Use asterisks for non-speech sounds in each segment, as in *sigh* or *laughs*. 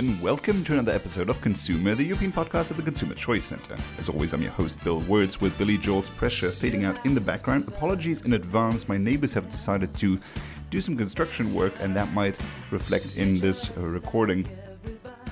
And welcome to another episode of ConsEUmer, the European podcast of the Consumer Choice Center. As always, I'm your host, Bill Wirtz, with Billy Joel's pressure fading out in the background. Apologies in advance, my neighbors have decided to do some construction work, and that might reflect in this uh, recording.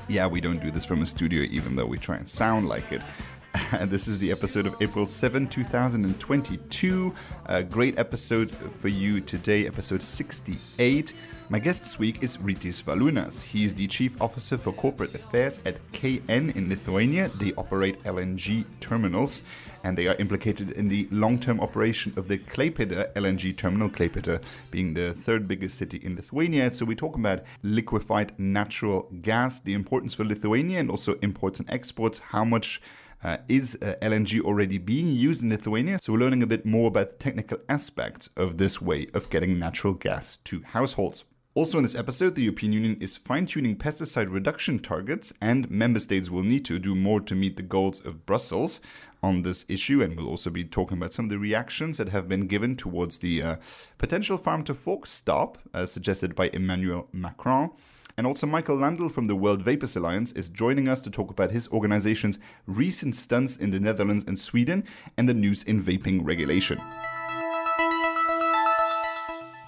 Yeah, we don't do this from a studio, even though we try and sound like it. *laughs* This is the episode of April 7, 2022. A great episode for you today, episode 68. My guest this week is Rytis Valūnas. He is the Chief Officer for Corporate Affairs at KN in Lithuania. They operate LNG terminals and they are implicated in the long term operation of the Klaipeda LNG terminal, Klaipeda being the third biggest city in Lithuania. So we talk about liquefied natural gas, the importance for Lithuania, and also imports and exports, how much uh, is uh, LNG already being used in Lithuania? So we're learning a bit more about the technical aspects of this way of getting natural gas to households. Also, in this episode, the European Union is fine tuning pesticide reduction targets, and member states will need to do more to meet the goals of Brussels on this issue. And we'll also be talking about some of the reactions that have been given towards the uh, potential farm to fork stop uh, suggested by Emmanuel Macron. And also, Michael Landl from the World Vapers Alliance is joining us to talk about his organization's recent stunts in the Netherlands and Sweden and the news in vaping regulation.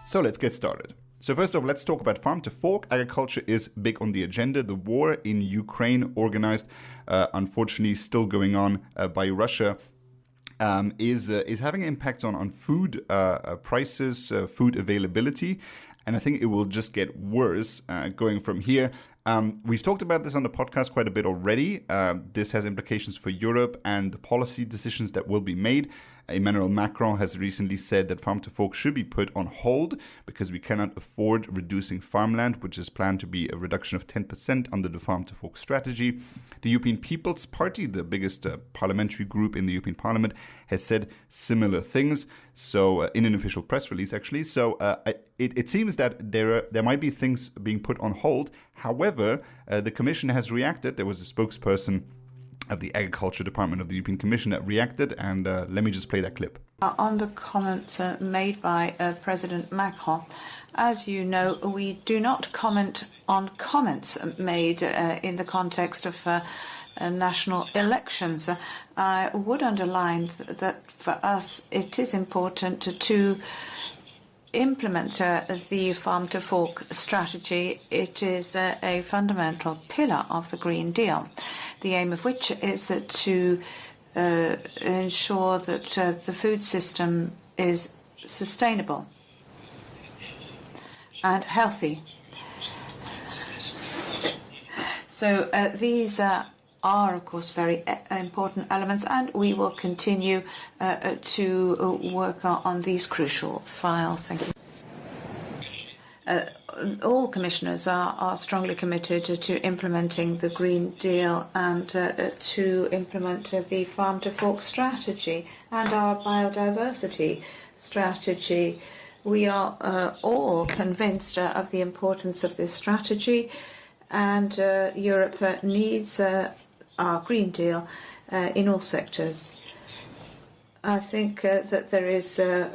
So let's get started. So first off, let's talk about farm to fork. Agriculture is big on the agenda. The war in Ukraine, organized, uh, unfortunately, still going on uh, by Russia. Um, is uh, is having impacts on on food uh, uh, prices, uh, food availability, and I think it will just get worse going from here. Um, we've talked about this on the podcast quite a bit already. this has implications for Europe and the policy decisions that will be made. Emmanuel Macron has recently said that farm to fork should be put on hold because we cannot afford reducing farmland, which is planned to be a reduction of 10% under the farm to fork strategy. The European People's Party, the biggest uh, parliamentary group in the European Parliament, has said similar things. So, uh, in an official press release, actually, so uh, it, it, seems that there are, there might be things being put on hold. However, uh, the Commission has reacted. There was a spokesperson of the Agriculture Department of the European Commission that reacted, and uh, let me just play that clip. Uh, on the comments uh, made by uh, President Macron, as you know, we do not comment on comments made uh, in the context of uh, national elections. I would underline th- that for us it is important to, to implement uh, the farm to fork strategy, it is uh, a fundamental pillar of the Green Deal, the aim of which is uh, to ensure that uh, the food system is sustainable and healthy. So uh, these are, of course, very uh, important elements, and we will continue uh, uh to uh, work on these crucial files. Thank you. Uh, all commissioners are, are, strongly committed to implementing the Green Deal and uh, to implement the farm to fork strategy and our biodiversity strategy. We are all convinced of the importance of this strategy, and Europe needs our Green Deal uh, in all sectors. I think uh, that there is uh,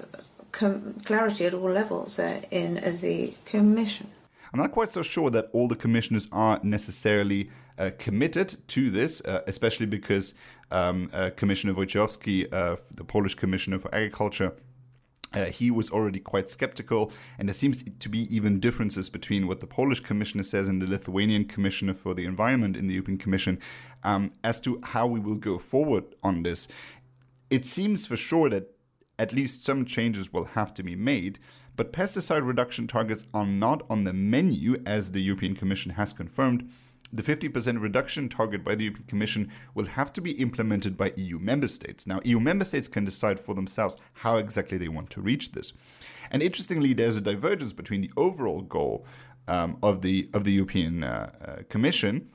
clarity at all levels uh, in the Commission. I'm not quite so sure that all the commissioners are necessarily uh, committed to this, uh, especially because um, Commissioner Wojciechowski, the Polish Commissioner for Agriculture, uh, he was already quite skeptical, and there seems to be even differences between what the Polish commissioner says and the Lithuanian commissioner for the environment in the European Commission um, as to how we will go forward on this. It seems for sure that at least some changes will have to be made, but pesticide reduction targets are not on the menu, as the European Commission has confirmed the 50% reduction target by the European Commission will have to be implemented by EU member states. Now, EU member states can decide for themselves how exactly they want to reach this. And interestingly, there's a divergence between the overall goal um, of the of the European uh, uh, Commission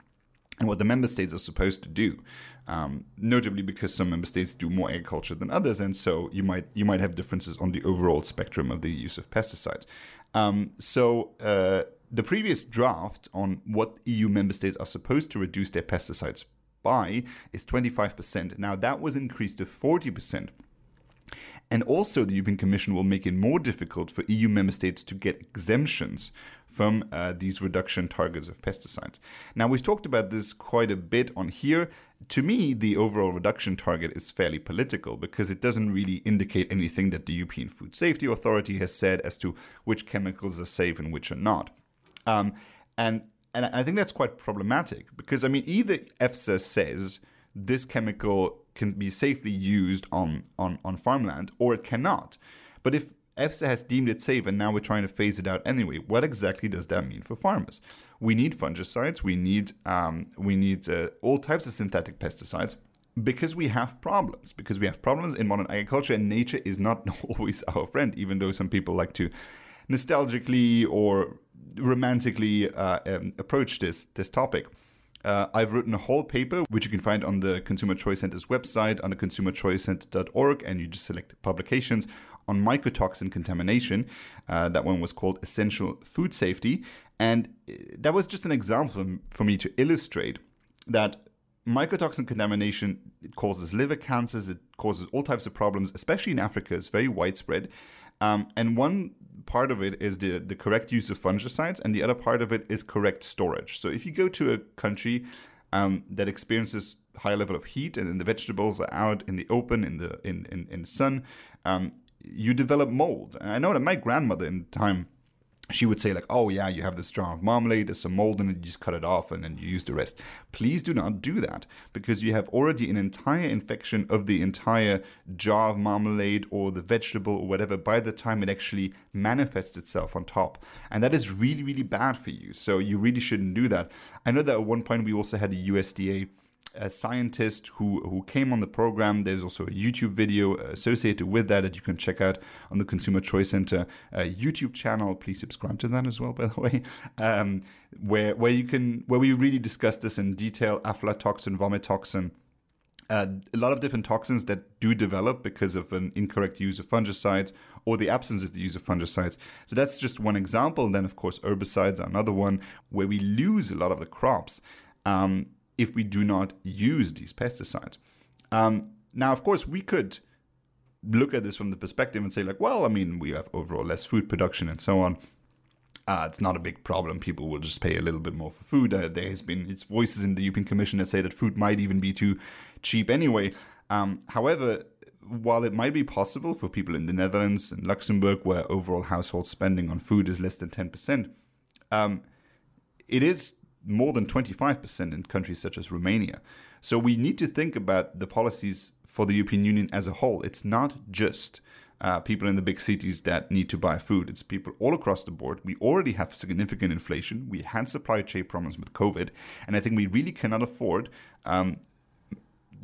and what the member states are supposed to do. Um, notably, because some member states do more agriculture than others, and so you might you might have differences on the overall spectrum of the use of pesticides. Um, so. Uh, the previous draft on what EU member states are supposed to reduce their pesticides by is 25%. Now, that was increased to 40%. And also, the European Commission will make it more difficult for EU member states to get exemptions from uh, these reduction targets of pesticides. Now, we've talked about this quite a bit on here. To me, the overall reduction target is fairly political because it doesn't really indicate anything that the European Food Safety Authority has said as to which chemicals are safe and which are not. Um, and and I think that's quite problematic because I mean, either EFSA says this chemical can be safely used on, on, on farmland or it cannot. But if EFSA has deemed it safe and now we're trying to phase it out anyway, what exactly does that mean for farmers? We need fungicides, we need, um, we need uh, all types of synthetic pesticides because we have problems, because we have problems in modern agriculture and nature is not *laughs* always our friend, even though some people like to nostalgically or romantically uh, um, approach this, this topic. Uh, I've written a whole paper, which you can find on the Consumer Choice Center's website under consumerchoicecenter.org, and you just select publications on mycotoxin contamination. Uh, that one was called Essential Food Safety. And uh, that was just an example for me to illustrate that mycotoxin contamination it causes liver cancers, it causes all types of problems, especially in Africa. It's very widespread. Um, and one part of it is the, the correct use of fungicides, and the other part of it is correct storage. So if you go to a country um, that experiences high level of heat, and then the vegetables are out in the open, in the in in, in sun, um, you develop mold. I know that my grandmother in time she would say like, "Oh yeah, you have this jar of marmalade. There's some mold in it. You just cut it off and then you use the rest." Please do not do that because you have already an entire infection of the entire jar of marmalade or the vegetable or whatever by the time it actually manifests itself on top, and that is really really bad for you. So you really shouldn't do that. I know that at one point we also had a USDA a scientist who, who came on the program. There's also a YouTube video associated with that that you can check out on the Consumer Choice Center uh, YouTube channel. Please subscribe to that as well, *laughs* by the way, um, where where you can where we really discuss this in detail: aflatoxin, vomitoxin. Uh, a lot of different toxins that do develop because of an incorrect use of fungicides or the absence of the use of fungicides. So that's just one example. And then, of course, herbicides are another one where we lose a lot of the crops. Um, if we do not use these pesticides. Um, now, of course, we could look at this from the perspective and say, like, well, I mean, we have overall less food production and so on. Uh, it's not a big problem. People will just pay a little bit more for food. Uh, there has been it's voices in the European Commission that say that food might even be too cheap anyway. Um, however, while it might be possible for people in the Netherlands and Luxembourg, where overall household spending on food is less than ten percent, um, it is more than 25% in countries such as Romania. So we need to think about the policies for the European Union as a whole. It's not just uh, people in the big cities that need to buy food. It's people all across the board. We already have significant inflation. We had supply chain problems with COVID, and I think we really cannot afford um,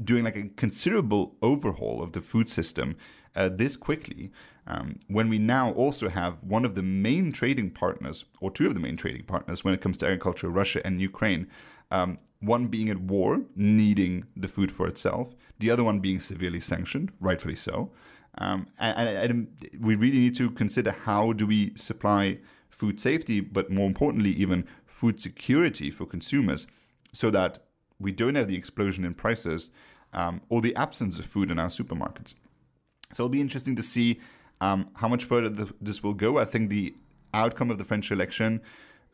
doing like a considerable overhaul of the food system uh, this quickly. Um, when we now also have one of the main trading partners, or two of the main trading partners when it comes to agriculture, Russia and Ukraine, um, one being at war, needing the food for itself, the other one being severely sanctioned, rightfully so. Um, and, and, we really need to consider how do we supply food safety, but more importantly, even food security for consumers, so that we don't have the explosion in prices um, or the absence of food in our supermarkets. So it'll be interesting to see um, how much further the, this will go. I think the outcome of the French election,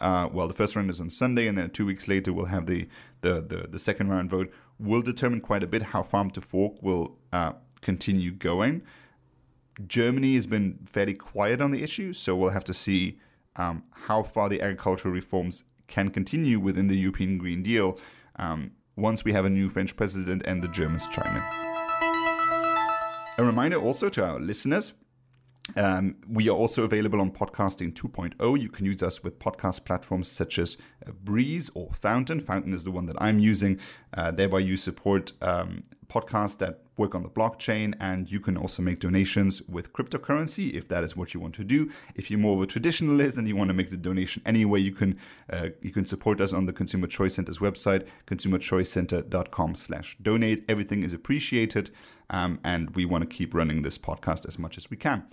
uh, well, the first round is on Sunday, and then two weeks later we'll have the, the, the, the second round vote, will determine quite a bit how Farm to Fork will uh, continue going. Germany has been fairly quiet on the issue, so we'll have to see um, how far the agricultural reforms can continue within the European Green Deal um, once we have a new French president and the Germans chime in. A reminder also to our listeners um, we are also available on Podcasting 2.0. You can use us with podcast platforms such as Breeze or Fountain. Fountain is the one that I'm using. Uh, thereby, you support um, podcasts that work on the blockchain, and you can also make donations with cryptocurrency if that is what you want to do. If you're more of a traditionalist and you want to make the donation anyway, you can uh, you can support us on the Consumer Choice Center's website, consumerchoicecenter.com/donate. Everything is appreciated, um, and we want to keep running this podcast as much as we can.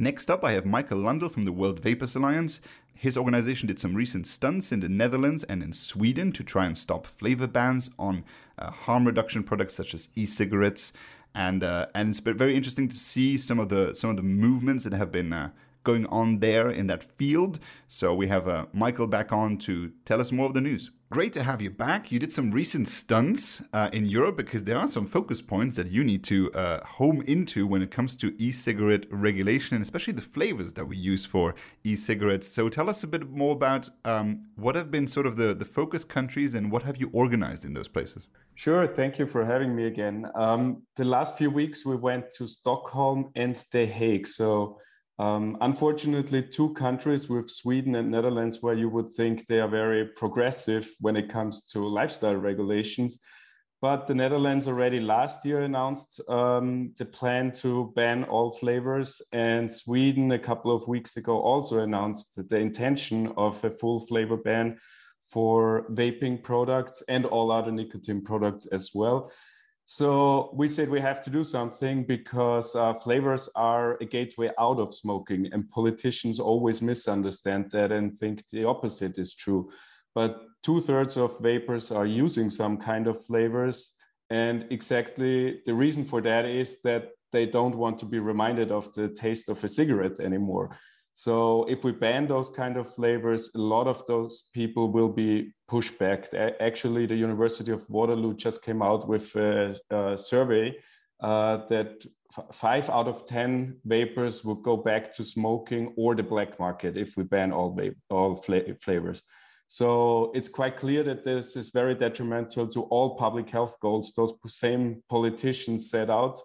Next up, I have Michael Landl from the World Vapers Alliance. His organization did some recent stunts in the Netherlands and in Sweden to try and stop flavor bans on uh, harm reduction products such as e cigarettes. and uh, and it's been very interesting to see some of the some of the movements that have been uh, going on there in that field. So we have uh, Michael back on to tell us more of the news. Great to have you back. You did some recent stunts uh, in Europe because there are some focus points that you need to uh, home into when it comes to e cigarette regulation and especially the flavors that we use for e cigarettes. So tell us a bit more about um, what have been sort of the, the focus countries and what have you organized in those places? Sure. Thank you for having me again. Um, the last few weeks we went to Stockholm and The Hague. So um, unfortunately, two countries with Sweden and Netherlands, where you would think they are very progressive when it comes to lifestyle regulations. But the Netherlands already last year announced um, the plan to ban all flavors, and Sweden a couple of weeks ago also announced the intention of a full flavor ban for vaping products and all other nicotine products as well. So we said we have to do something because uh, flavors are a gateway out of smoking, and politicians always misunderstand that and think the opposite is true. But two thirds of vapers are using some kind of flavors. And exactly the reason for that is that they don't want to be reminded of the taste of a cigarette anymore. So if we ban those kind of flavors, a lot of those people will be pushed back. Actually, the University of Waterloo just came out with a, a survey uh, that five out of 10 vapers would go back to smoking or the black market if we ban all, all flavors. So it's quite clear that this is very detrimental to all public health goals those same politicians set out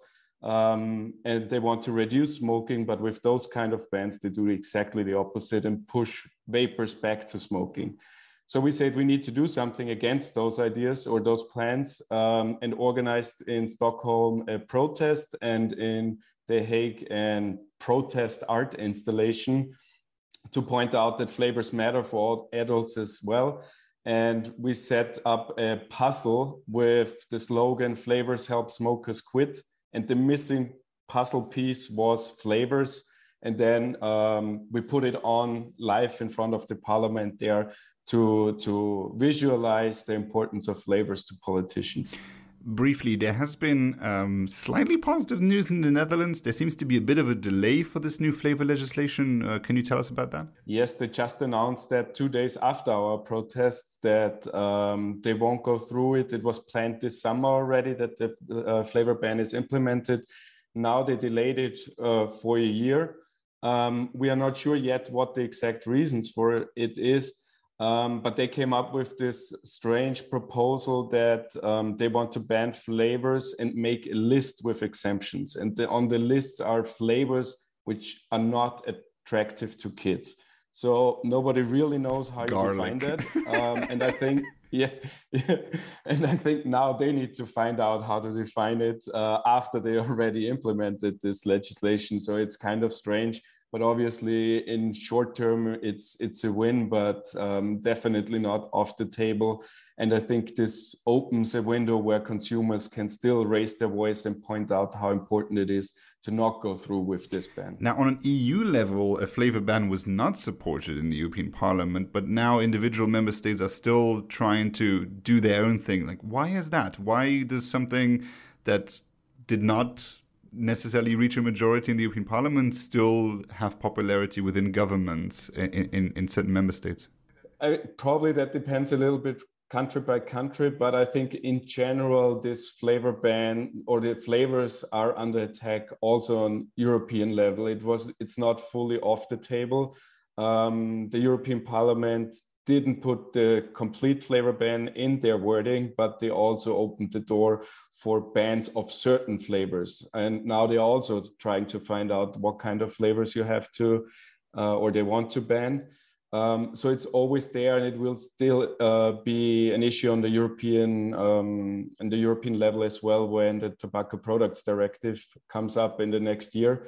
um, and they want to reduce smoking, but with those kind of bans, they do exactly the opposite and push vapers back to smoking. So we said we need to do something against those ideas or those plans, um, and organized in Stockholm a protest and in The Hague and protest art installation to point out that flavors matter for adults as well. And we set up a puzzle with the slogan "Flavors help smokers quit." And the missing puzzle piece was flavors. And then um, we put it on live in front of the parliament there to to visualize the importance of flavors to politicians briefly, there has been um, slightly positive news in the Netherlands. There seems to be a bit of a delay for this new flavor legislation. Uh, can you tell us about that? Yes, they just announced that two days after our protest that um, they won't go through it. It was planned this summer already that the uh, flavor ban is implemented. Now they delayed it uh, for a year. Um, we are not sure yet what the exact reasons for it is. Um, but they came up with this strange proposal that um, they want to ban flavors and make a list with exemptions. And the, on the list are flavors which are not attractive to kids. So nobody really knows how Garlic. you define that. *laughs* Um, and I think, yeah, yeah, *laughs* and I think now they need to find out how to define it uh, after they already implemented this legislation. So it's kind of strange but obviously in short term it's it's a win but um, definitely not off the table. And i think this opens a window where consumers can still raise their voice and point out how important it is to not go through with this ban. Now on an eu level a flavor ban was not supported in the european parliament but now individual member states are still trying to do their own thing. Like why is that? Why does something that did not necessarily reach a majority in the European Parliament still have popularity within governments in, in, in certain member states? I, probably that depends a little bit country by country, but I think in general, this flavor ban or the flavors are under attack also on European level. It was it's not fully off the table. Um, the European Parliament didn't put the complete flavor ban in their wording, but they also opened the door for bans of certain flavors. And now they're also trying to find out what kind of flavors you have to uh, or they want to ban. Um, so it's always there, and it will still uh, be an issue on the European um, and the European level as well when the Tobacco Products Directive comes up in the next year.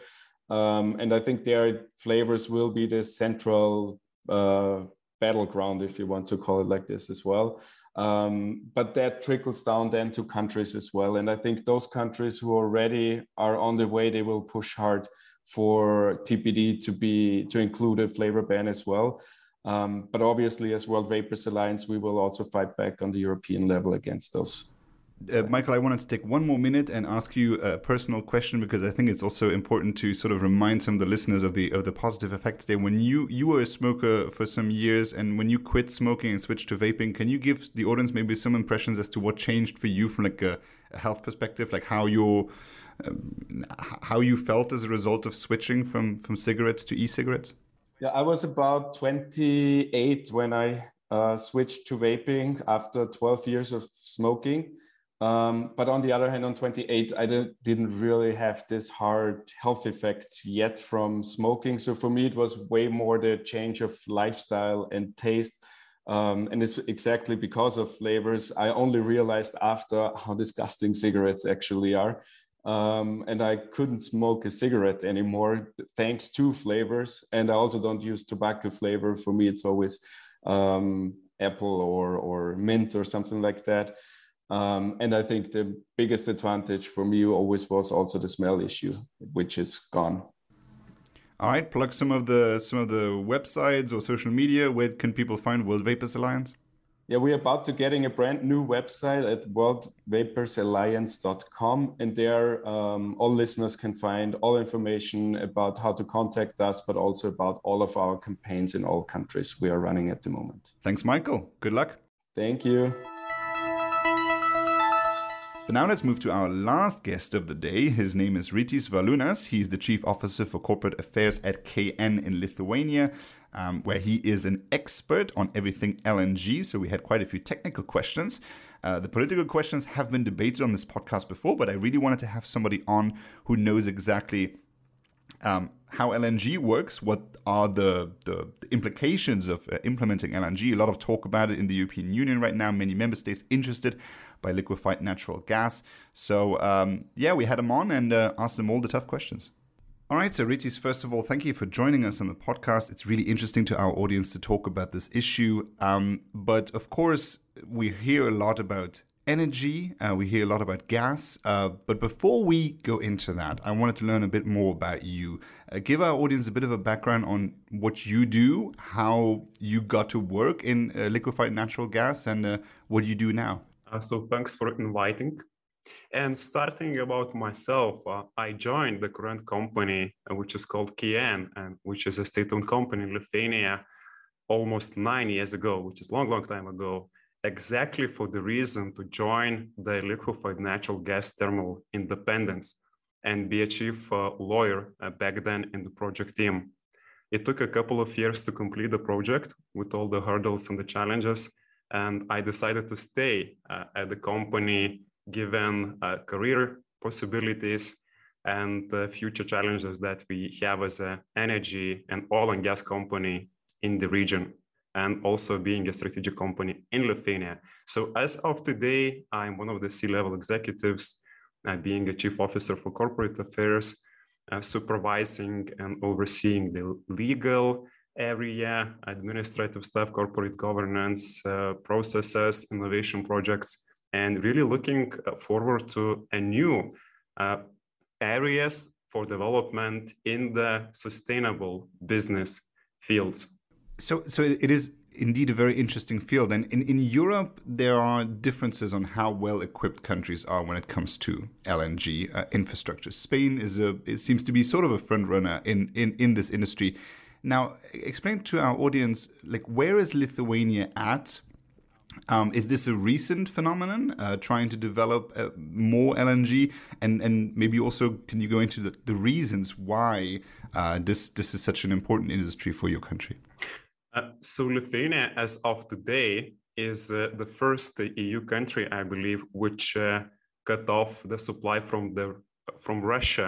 Um, and I think their flavors will be the central uh, battleground, if you want to call it like this as well. Um, but that trickles down then to countries as well. And I think those countries who already are on the way, they will push hard for TPD to be to include a flavor ban as well. Um, but obviously, as World Vapers Alliance, we will also fight back on the European level against those. Uh, Michael, I wanted to take one more minute and ask you a personal question because I think it's also important to sort of remind some of the listeners of the of the positive effects there. When you you were a smoker for some years, and when you quit smoking and switched to vaping, can you give the audience maybe some impressions as to what changed for you from like a, a health perspective, like how your um, how you felt as a result of switching from from cigarettes to e-cigarettes? Yeah, I was about 28 when I uh, switched to vaping after 12 years of smoking. Um, but on the other hand, on 28, I didn't, didn't really have this hard health effects yet from smoking. So for me, it was way more the change of lifestyle and taste. Um, and it's exactly because of flavors. I only realized after how disgusting cigarettes actually are. Um, and I couldn't smoke a cigarette anymore thanks to flavors. And I also don't use tobacco flavor. For me, it's always um, apple or or mint or something like that. Um, and I think the biggest advantage for me always was also the smell issue, which is gone. All right, plug some of the some of the websites or social media. Where can people find World Vapers Alliance? Yeah, we're about to getting a brand new website at worldvapersalliance.com, and there um, all listeners can find all information about how to contact us, but also about all of our campaigns in all countries we are running at the moment. Thanks, Michael. Good luck. Thank you. But now let's move to our last guest of the day. His name is Rytis Valūnas. He's the Chief Officer for Corporate Affairs at KN in Lithuania, um, where he is an expert on everything LNG. So we had quite a few technical questions. Uh, the political questions have been debated on this podcast before, but I really wanted to have somebody on who knows exactly um, how LNG works, what are the, the, the implications of uh, implementing LNG. A lot of talk about it in the European Union right now, many member states interested by liquefied natural gas. So, um, yeah, we had him on and uh, asked him all the tough questions. All right, so Rytis, first of all, thank you for joining us on the podcast. It's really interesting to our audience to talk about this issue. Um, but of course, we hear a lot about energy. Uh, we hear a lot about gas. Uh, but before we go into that, I wanted to learn a bit more about you. Uh, give our audience a bit of a background on what you do, how you got to work in uh, liquefied natural gas, and uh, what you do now. Uh, so thanks for inviting. And starting about myself, I joined the current company, which is called KN, and which is a state-owned company in Lithuania, almost nine years ago, which is long, long time ago exactly for the reason to join the liquefied natural gas terminal independence and be a chief uh, lawyer uh, back then in the project team. It took a couple of years to complete the project with all the hurdles and the challenges. And I decided to stay uh, at the company given uh, career possibilities and the future challenges that we have as an energy and oil and gas company in the region and also being a strategic company in Lithuania. So as of today, I'm one of the C-level executives, uh, being a chief officer for corporate affairs, uh, supervising and overseeing the legal area, administrative stuff, corporate governance, uh, processes, innovation projects, and really looking forward to a new uh, areas for development in the sustainable business fields. So, so it is indeed a very interesting field. And in, in Europe, there are differences on how well equipped countries are when it comes to LNG uh, infrastructure. Spain is a it seems to be sort of a front runner in, in, in this industry. Now, explain to our audience, like, where is Lithuania at? Um, is this a recent phenomenon, uh, trying to develop uh, more LNG? And, and maybe also, can you go into the, the reasons why uh, this, this is such an important industry for your country? Uh, so Lithuania, as of today, is uh, the first EU country, I believe, which uh, cut off the supply from the from Russia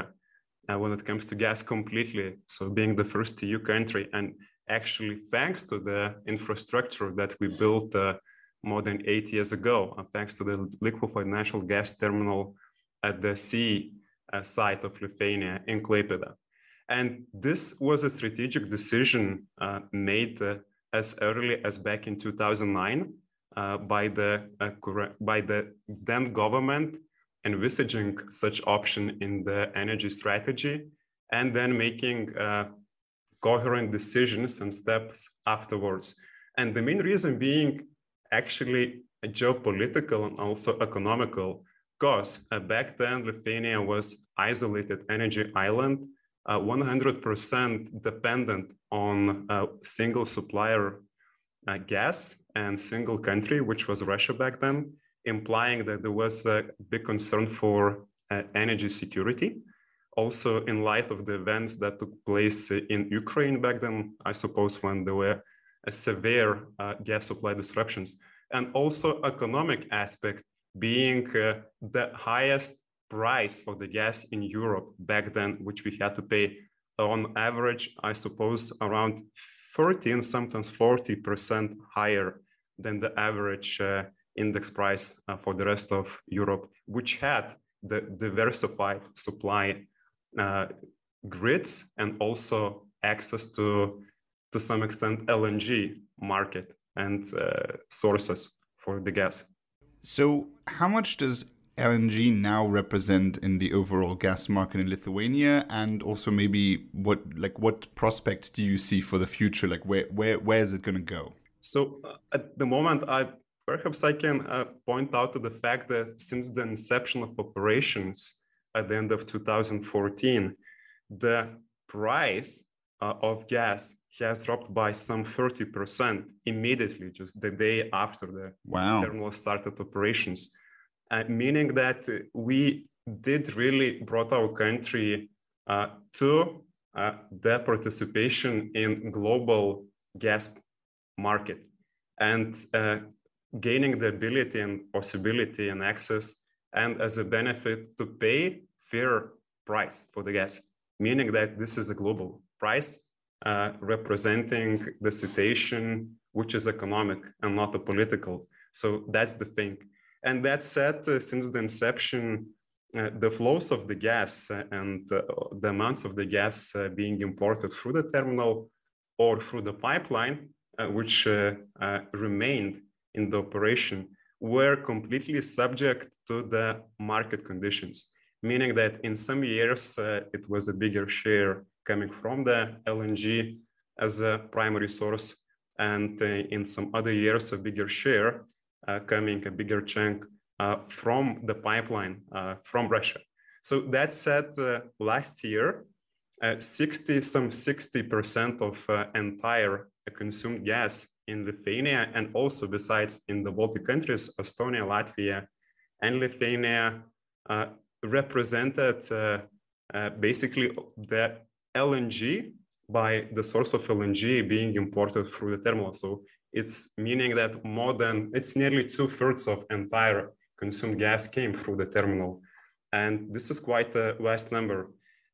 uh, when it comes to gas completely. So being the first EU country, and actually thanks to the infrastructure that we built uh, more than eight years ago, and thanks to the liquefied natural gas terminal at the sea site of Lithuania in Klaipėda. And this was a strategic decision uh, made uh, as early as back in 2009 uh, by the uh, by the then government envisaging such option in the energy strategy, and then making uh, coherent decisions and steps afterwards. And the main reason being actually geopolitical and also economical. Because back then, Lithuania was isolated energy island, 100% dependent on a single supplier gas and single country, which was Russia back then, implying that there was a big concern for uh, energy security. Also, in light of the events that took place in Ukraine back then, I suppose when there were severe uh, gas supply disruptions, and also economic aspect being uh, the highest price for the gas in Europe back then, which we had to pay on average, I suppose, around 13, sometimes 40% higher than the average uh, index price uh, for the rest of Europe, which had the diversified supply uh, grids and also access to, to some extent, LNG market and uh, sources for the gas. So, how much does LNG now represent in the overall gas market in Lithuania, and also maybe what like what prospects do you see for the future? Like where where where is it going to go? So uh, at the moment, I perhaps I can uh, point out to the fact that since the inception of operations at the end of 2014, the price uh, of gas has dropped by some 30% immediately, just the day after the wow. terminal started operations uh, meaning that we did really brought our country uh, to uh, the participation in global gas market and uh, gaining the ability and possibility and access and as a benefit to pay fair price for the gas. Meaning that this is a global price uh, representing the situation which is economic and not a political. So that's the thing and that said, uh, since the inception, uh, the flows of the gas uh, and uh, the amounts of the gas uh, being imported through the terminal or through the pipeline, uh, which remained in the operation, were completely subject to the market conditions, meaning that in some years it was a bigger share coming from the LNG as a primary source, and in some other years a bigger share uh, coming a bigger chunk uh, from the pipeline uh, from Russia. So that said, last year, 60 some 60% of entire consumed gas in Lithuania and also besides in the Baltic countries, Estonia, Latvia, and Lithuania uh, represented uh, uh, basically the LNG by the source of LNG being imported through the terminal. So it's meaning that more than it's nearly two thirds of entire consumed gas came through the terminal. And this is quite a vast number.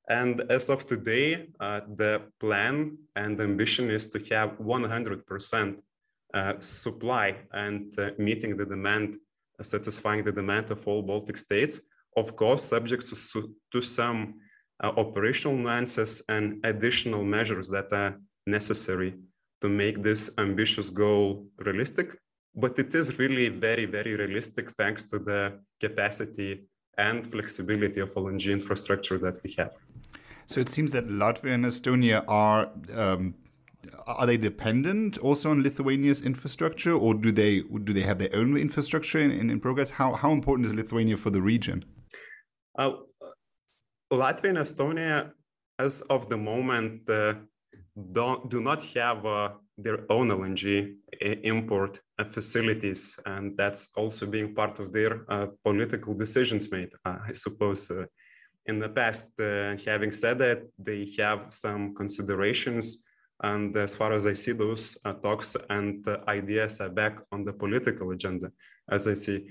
And as of today uh, the plan and ambition is to have 100% uh, supply and uh, meeting the demand satisfying the demand of all baltic states. Of course subject to, to some uh, operational nuances and additional measures that are necessary to make this ambitious goal realistic, but it is really very, very realistic thanks to the capacity and flexibility of LNG infrastructure that we have. So it seems that Latvia and Estonia are um, are they dependent also on Lithuania's infrastructure, or do they do they have their own infrastructure in, in, in progress? How how important is Lithuania for the region? Uh, Latvia and Estonia, as of the moment, uh, don't do not have uh, their own LNG import uh, facilities, and that's also being part of their uh, political decisions made, uh, I suppose. Uh, in the past, uh, having said that, they have some considerations, and as far as I see, those talks and ideas are back on the political agenda. As I see,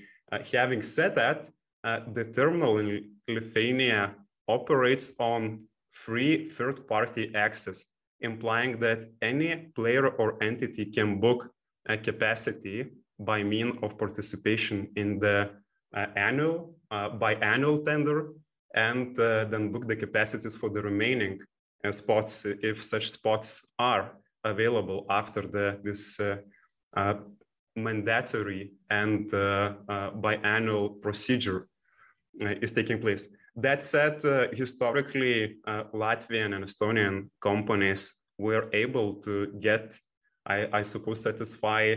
having said that, the terminal in Lithuania operates on free third-party access implying that any player or entity can book a capacity by mean of participation in the uh, annual uh, biannual tender and uh, then book the capacities for the remaining uh, spots if such spots are available after the this uh, uh, mandatory and biannual procedure is taking place that said, uh, historically, uh, Latvian and Estonian companies were able to get, I, I suppose, satisfy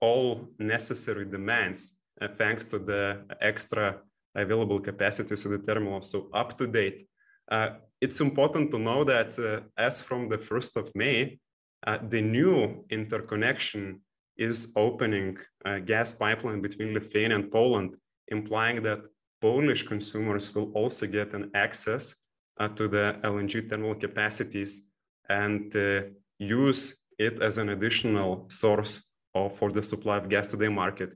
all necessary demands uh, thanks to the extra available capacities at the terminal, so up to date. Uh, it's important to know that uh, as from the 1st of May, uh, the new interconnection is opening a gas pipeline between Lithuania and Poland, implying that Polish consumers will also get an access uh, to the LNG terminal capacities and uh, use it as an additional source of, for the supply of gas to the market,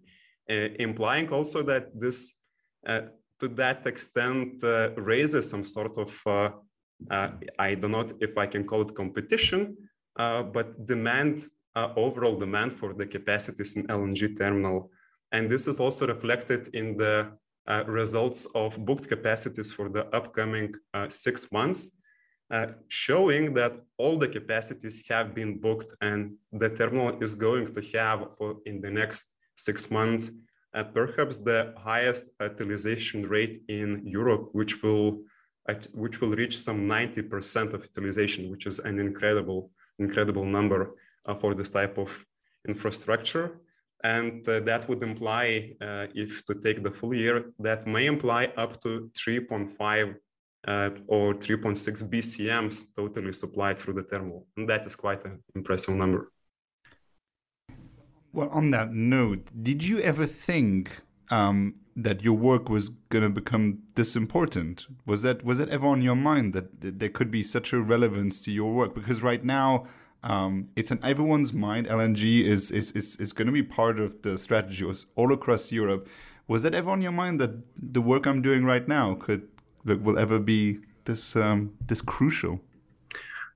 uh, implying also that this, uh, to that extent, uh, raises some sort of, I don't know if I can call it competition, but demand, overall demand for the capacities in LNG terminal. And this is also reflected in the uh, results of booked capacities for the upcoming uh, six months, uh, showing that all the capacities have been booked and the terminal is going to have for in the next six months uh, perhaps the highest utilization rate in Europe, which will which will reach some 90% of utilization, which is an incredible incredible number uh, for this type of infrastructure. And uh, that would imply, uh, if to take the full year, that may imply up to 3.5 uh, or 3.6 BCMs totally supplied through the terminal. And that is quite an impressive number. Well, on that note, did you ever think um, that your work was going to become this important? Was that was that ever on your mind that there could be such a relevance to your work? Because right now, um, it's in everyone's mind. LNG is is is, is going to be part of the strategy all across Europe. Was that ever on your mind that the work I'm doing right now could will ever be this um, this crucial?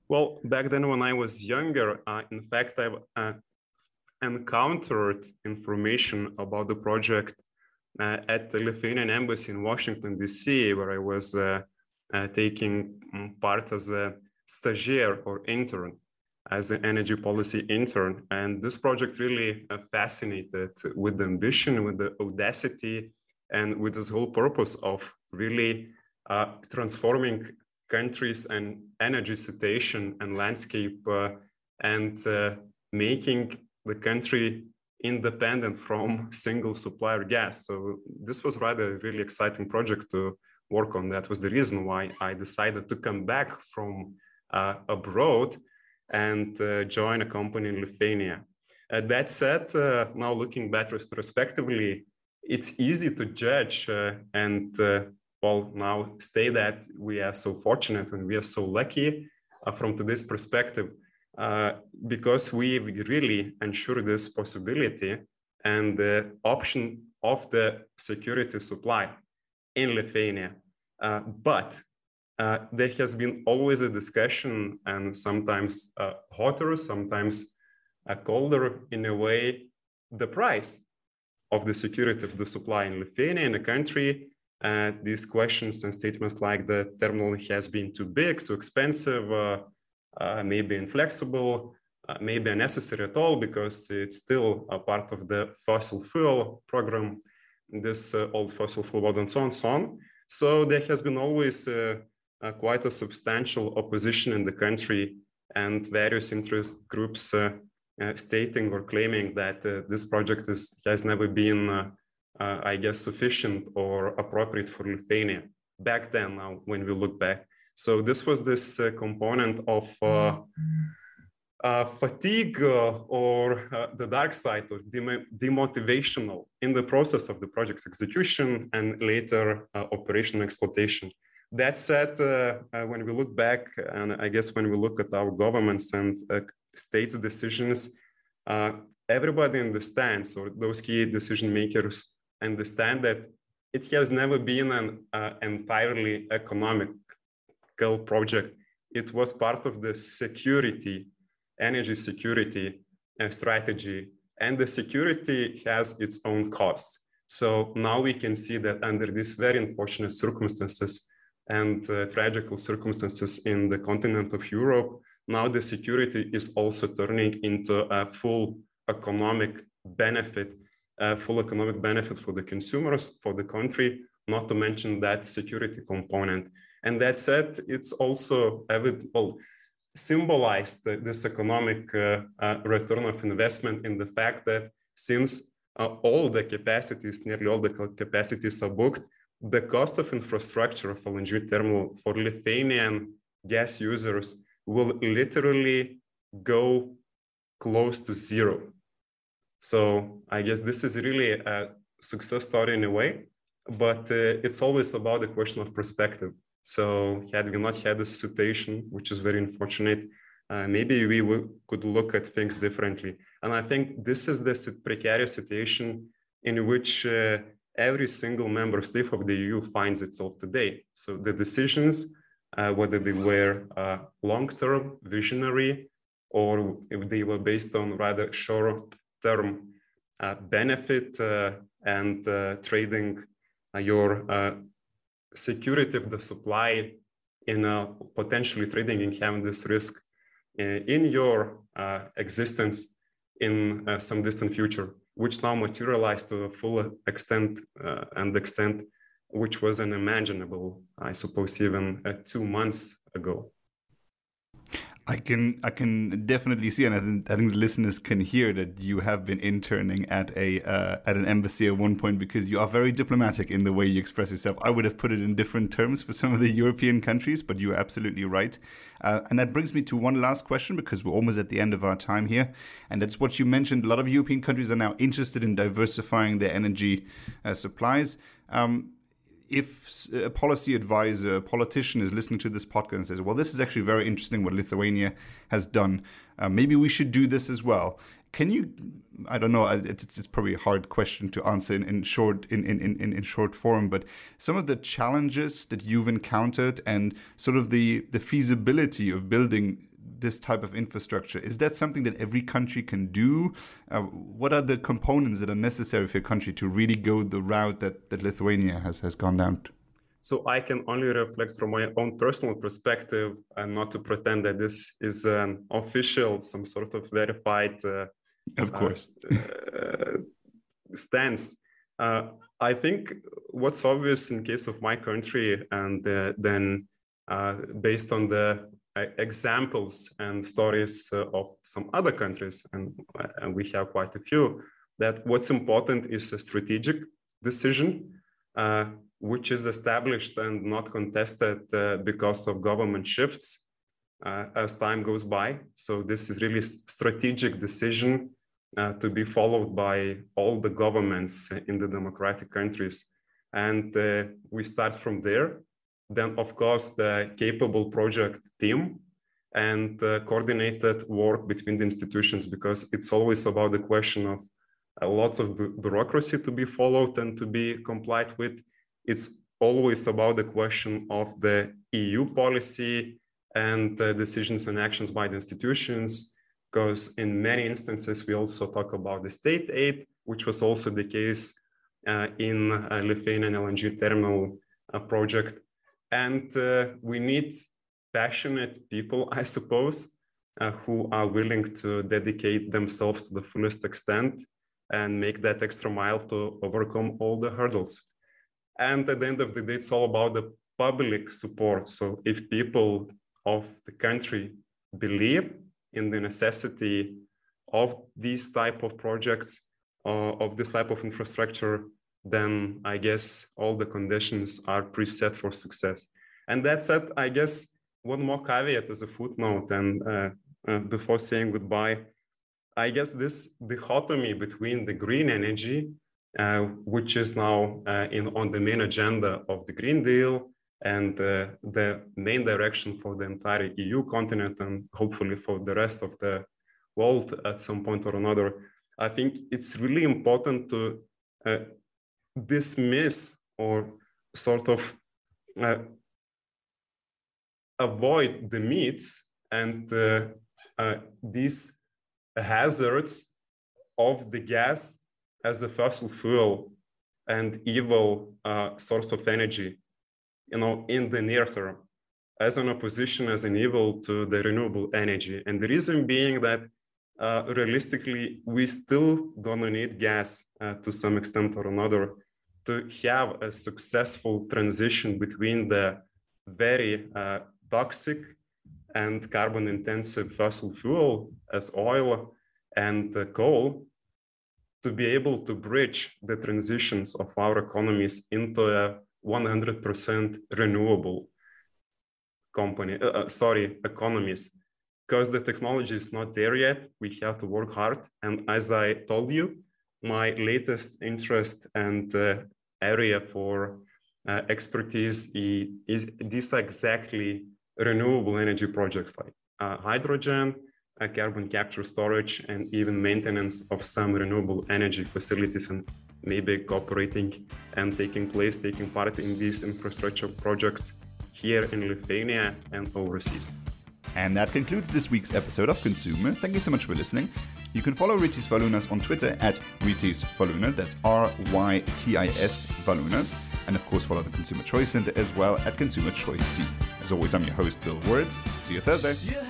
Well, back then when I was younger, uh, in fact, I uh, encountered information about the project uh, at the Lithuanian embassy in Washington D.C., where I was uh, uh, taking mm, part as a stagiaire or intern as an energy policy intern. And this project really uh, fascinated with the ambition, with the audacity, and with this whole purpose of really uh, transforming countries and energy situation and landscape uh, and uh, making the country independent from *laughs* single supplier gas. So this was rather a really exciting project to work on. That was the reason why I decided to come back from uh, abroad and uh, join a company in Lithuania. Uh, that said, uh, now looking back retrospectively, it's easy to judge and well now say that we are so fortunate and we are so lucky from today's perspective uh, because we really ensure this possibility and the option of the security supply in Lithuania. Uh, but uh, there has been always a discussion and sometimes uh, hotter, sometimes uh, colder in a way, the price of the security of the supply in Lithuania, in a country. Uh, these questions and statements like the terminal has been too big, too expensive, uh, uh, maybe inflexible, maybe unnecessary at all because it's still a part of the fossil fuel program, this old fossil fuel world and so on so on. So there has been always uh, quite a substantial opposition in the country and various interest groups uh, uh, stating or claiming that this project is, has never been, I guess, sufficient or appropriate for Lithuania back then, now when we look back. So this was this component of uh, fatigue uh, or uh, the dark side or dem- demotivational in the process of the project's execution and later operational exploitation. That said, uh, uh, when we look back, and I guess when we look at our governments and uh, states' decisions, everybody understands, or those key decision makers understand that it has never been an uh, entirely economical project. It was part of the security, energy security uh, strategy, and the security has its own costs. So now we can see that under these very unfortunate circumstances, and uh, tragical circumstances in the continent of Europe, now the security is also turning into a full economic benefit, a full economic benefit for the consumers, for the country, not to mention that security component. And that said, it's also well, symbolized this economic uh, uh, return of investment in the fact that since uh, all the capacities, nearly all the capacities are booked, the cost of infrastructure of LNG terminal for Lithuanian gas users will literally go close to zero. So I guess this is really a success story in a way, but uh, it's always about the question of perspective. So had we not had this situation, which is very unfortunate, uh, maybe we could look at things differently. And I think this is the precarious situation in which uh, every single member state of the EU finds itself today. So the decisions, uh, whether they were uh, long-term, visionary, or if they were based on rather short-term uh, benefit uh, and uh, trading your security of the supply in potentially trading and having this risk in your existence in some distant future which now materialized to a full extent uh, and extent which was unimaginable, I suppose, even uh, two months ago. I can I can definitely see, and I think, I think the listeners can hear that you have been interning at a uh, at an embassy at one point because you are very diplomatic in the way you express yourself. I would have put it in different terms for some of the European countries, but you are absolutely right. Uh, and that brings me to one last question because we're almost at the end of our time here, and that's what you mentioned. A lot of European countries are now interested in diversifying their energy uh, supplies. Um, if a policy advisor, a politician is listening to this podcast and says, well, this is actually very interesting what Lithuania has done, uh, maybe we should do this as well. Can you, I don't know, it's, it's probably a hard question to answer in, in short in, in, in, in short form, but some of the challenges that you've encountered and sort of the, the feasibility of building this type of infrastructure? Is that something that every country can do? Uh, what are the components that are necessary for a country to really go the route that, that Lithuania has, has gone down? to? So I can only reflect from my own personal perspective and not to pretend that this is an official, some sort of verified, uh, of course, uh, stance. Uh, I think what's obvious in case of my country, and uh, then uh, based on the examples and stories uh, of some other countries, and, and, we have quite a few, that what's important is a strategic decision, uh, which is established and not contested uh, because of government shifts uh, as time goes by. So this is really strategic decision uh, to be followed by all the governments in the democratic countries. And uh, we start from there then, of course, the capable project team and uh, coordinated work between the institutions because it's always about the question of uh, lots of bureaucracy to be followed and to be complied with. It's always about the question of the EU policy and uh, decisions and actions by the institutions because in many instances we also talk about the state aid, which was also the case uh, in uh, Lithuanian LNG terminal uh, project and uh, we need passionate people, I suppose, uh, who are willing to dedicate themselves to the fullest extent and make that extra mile to overcome all the hurdles. And at the end of the day, it's all about the public support. So if people of the country believe in the necessity of these type of projects, uh, of this type of infrastructure, then I guess all the conditions are preset for success. And that said, I guess one more caveat as a footnote, and uh, uh, before saying goodbye, I guess this dichotomy between the green energy, uh, which is now uh, in on the main agenda of the Green Deal, and uh, the main direction for the entire EU continent, and hopefully for the rest of the world at some point or another, I think it's really important to uh, dismiss or sort of uh, avoid the myths and uh, uh, these hazards of the gas as a fossil fuel and evil uh, source of energy, you know, in the near term, as an opposition, as an evil to the renewable energy. And the reason being that uh, realistically, we still gonna need gas uh, to some extent or another to have a successful transition between the very uh, toxic and carbon intensive fossil fuel as oil and uh, coal to be able to bridge the transitions of our economies into a 100% renewable company, uh, uh, sorry, economies. Because the technology is not there yet, we have to work hard. And as I told you, my latest interest and uh, area for uh, expertise is, is these exactly renewable energy projects like uh, hydrogen, uh, carbon capture storage, and even maintenance of some renewable energy facilities and maybe cooperating and taking place, taking part in these infrastructure projects here in Lithuania and overseas. And that concludes this week's episode of ConsEUmer. Thank you so much for listening. You can follow Rytis Valūnas on Twitter at Rytis Valuna, that's R Y T I S Valunas. And of course, follow the Consumer Choice Center as well at Consumer Choice C. As always, I'm your host, Bill Wirtz. See you Thursday. You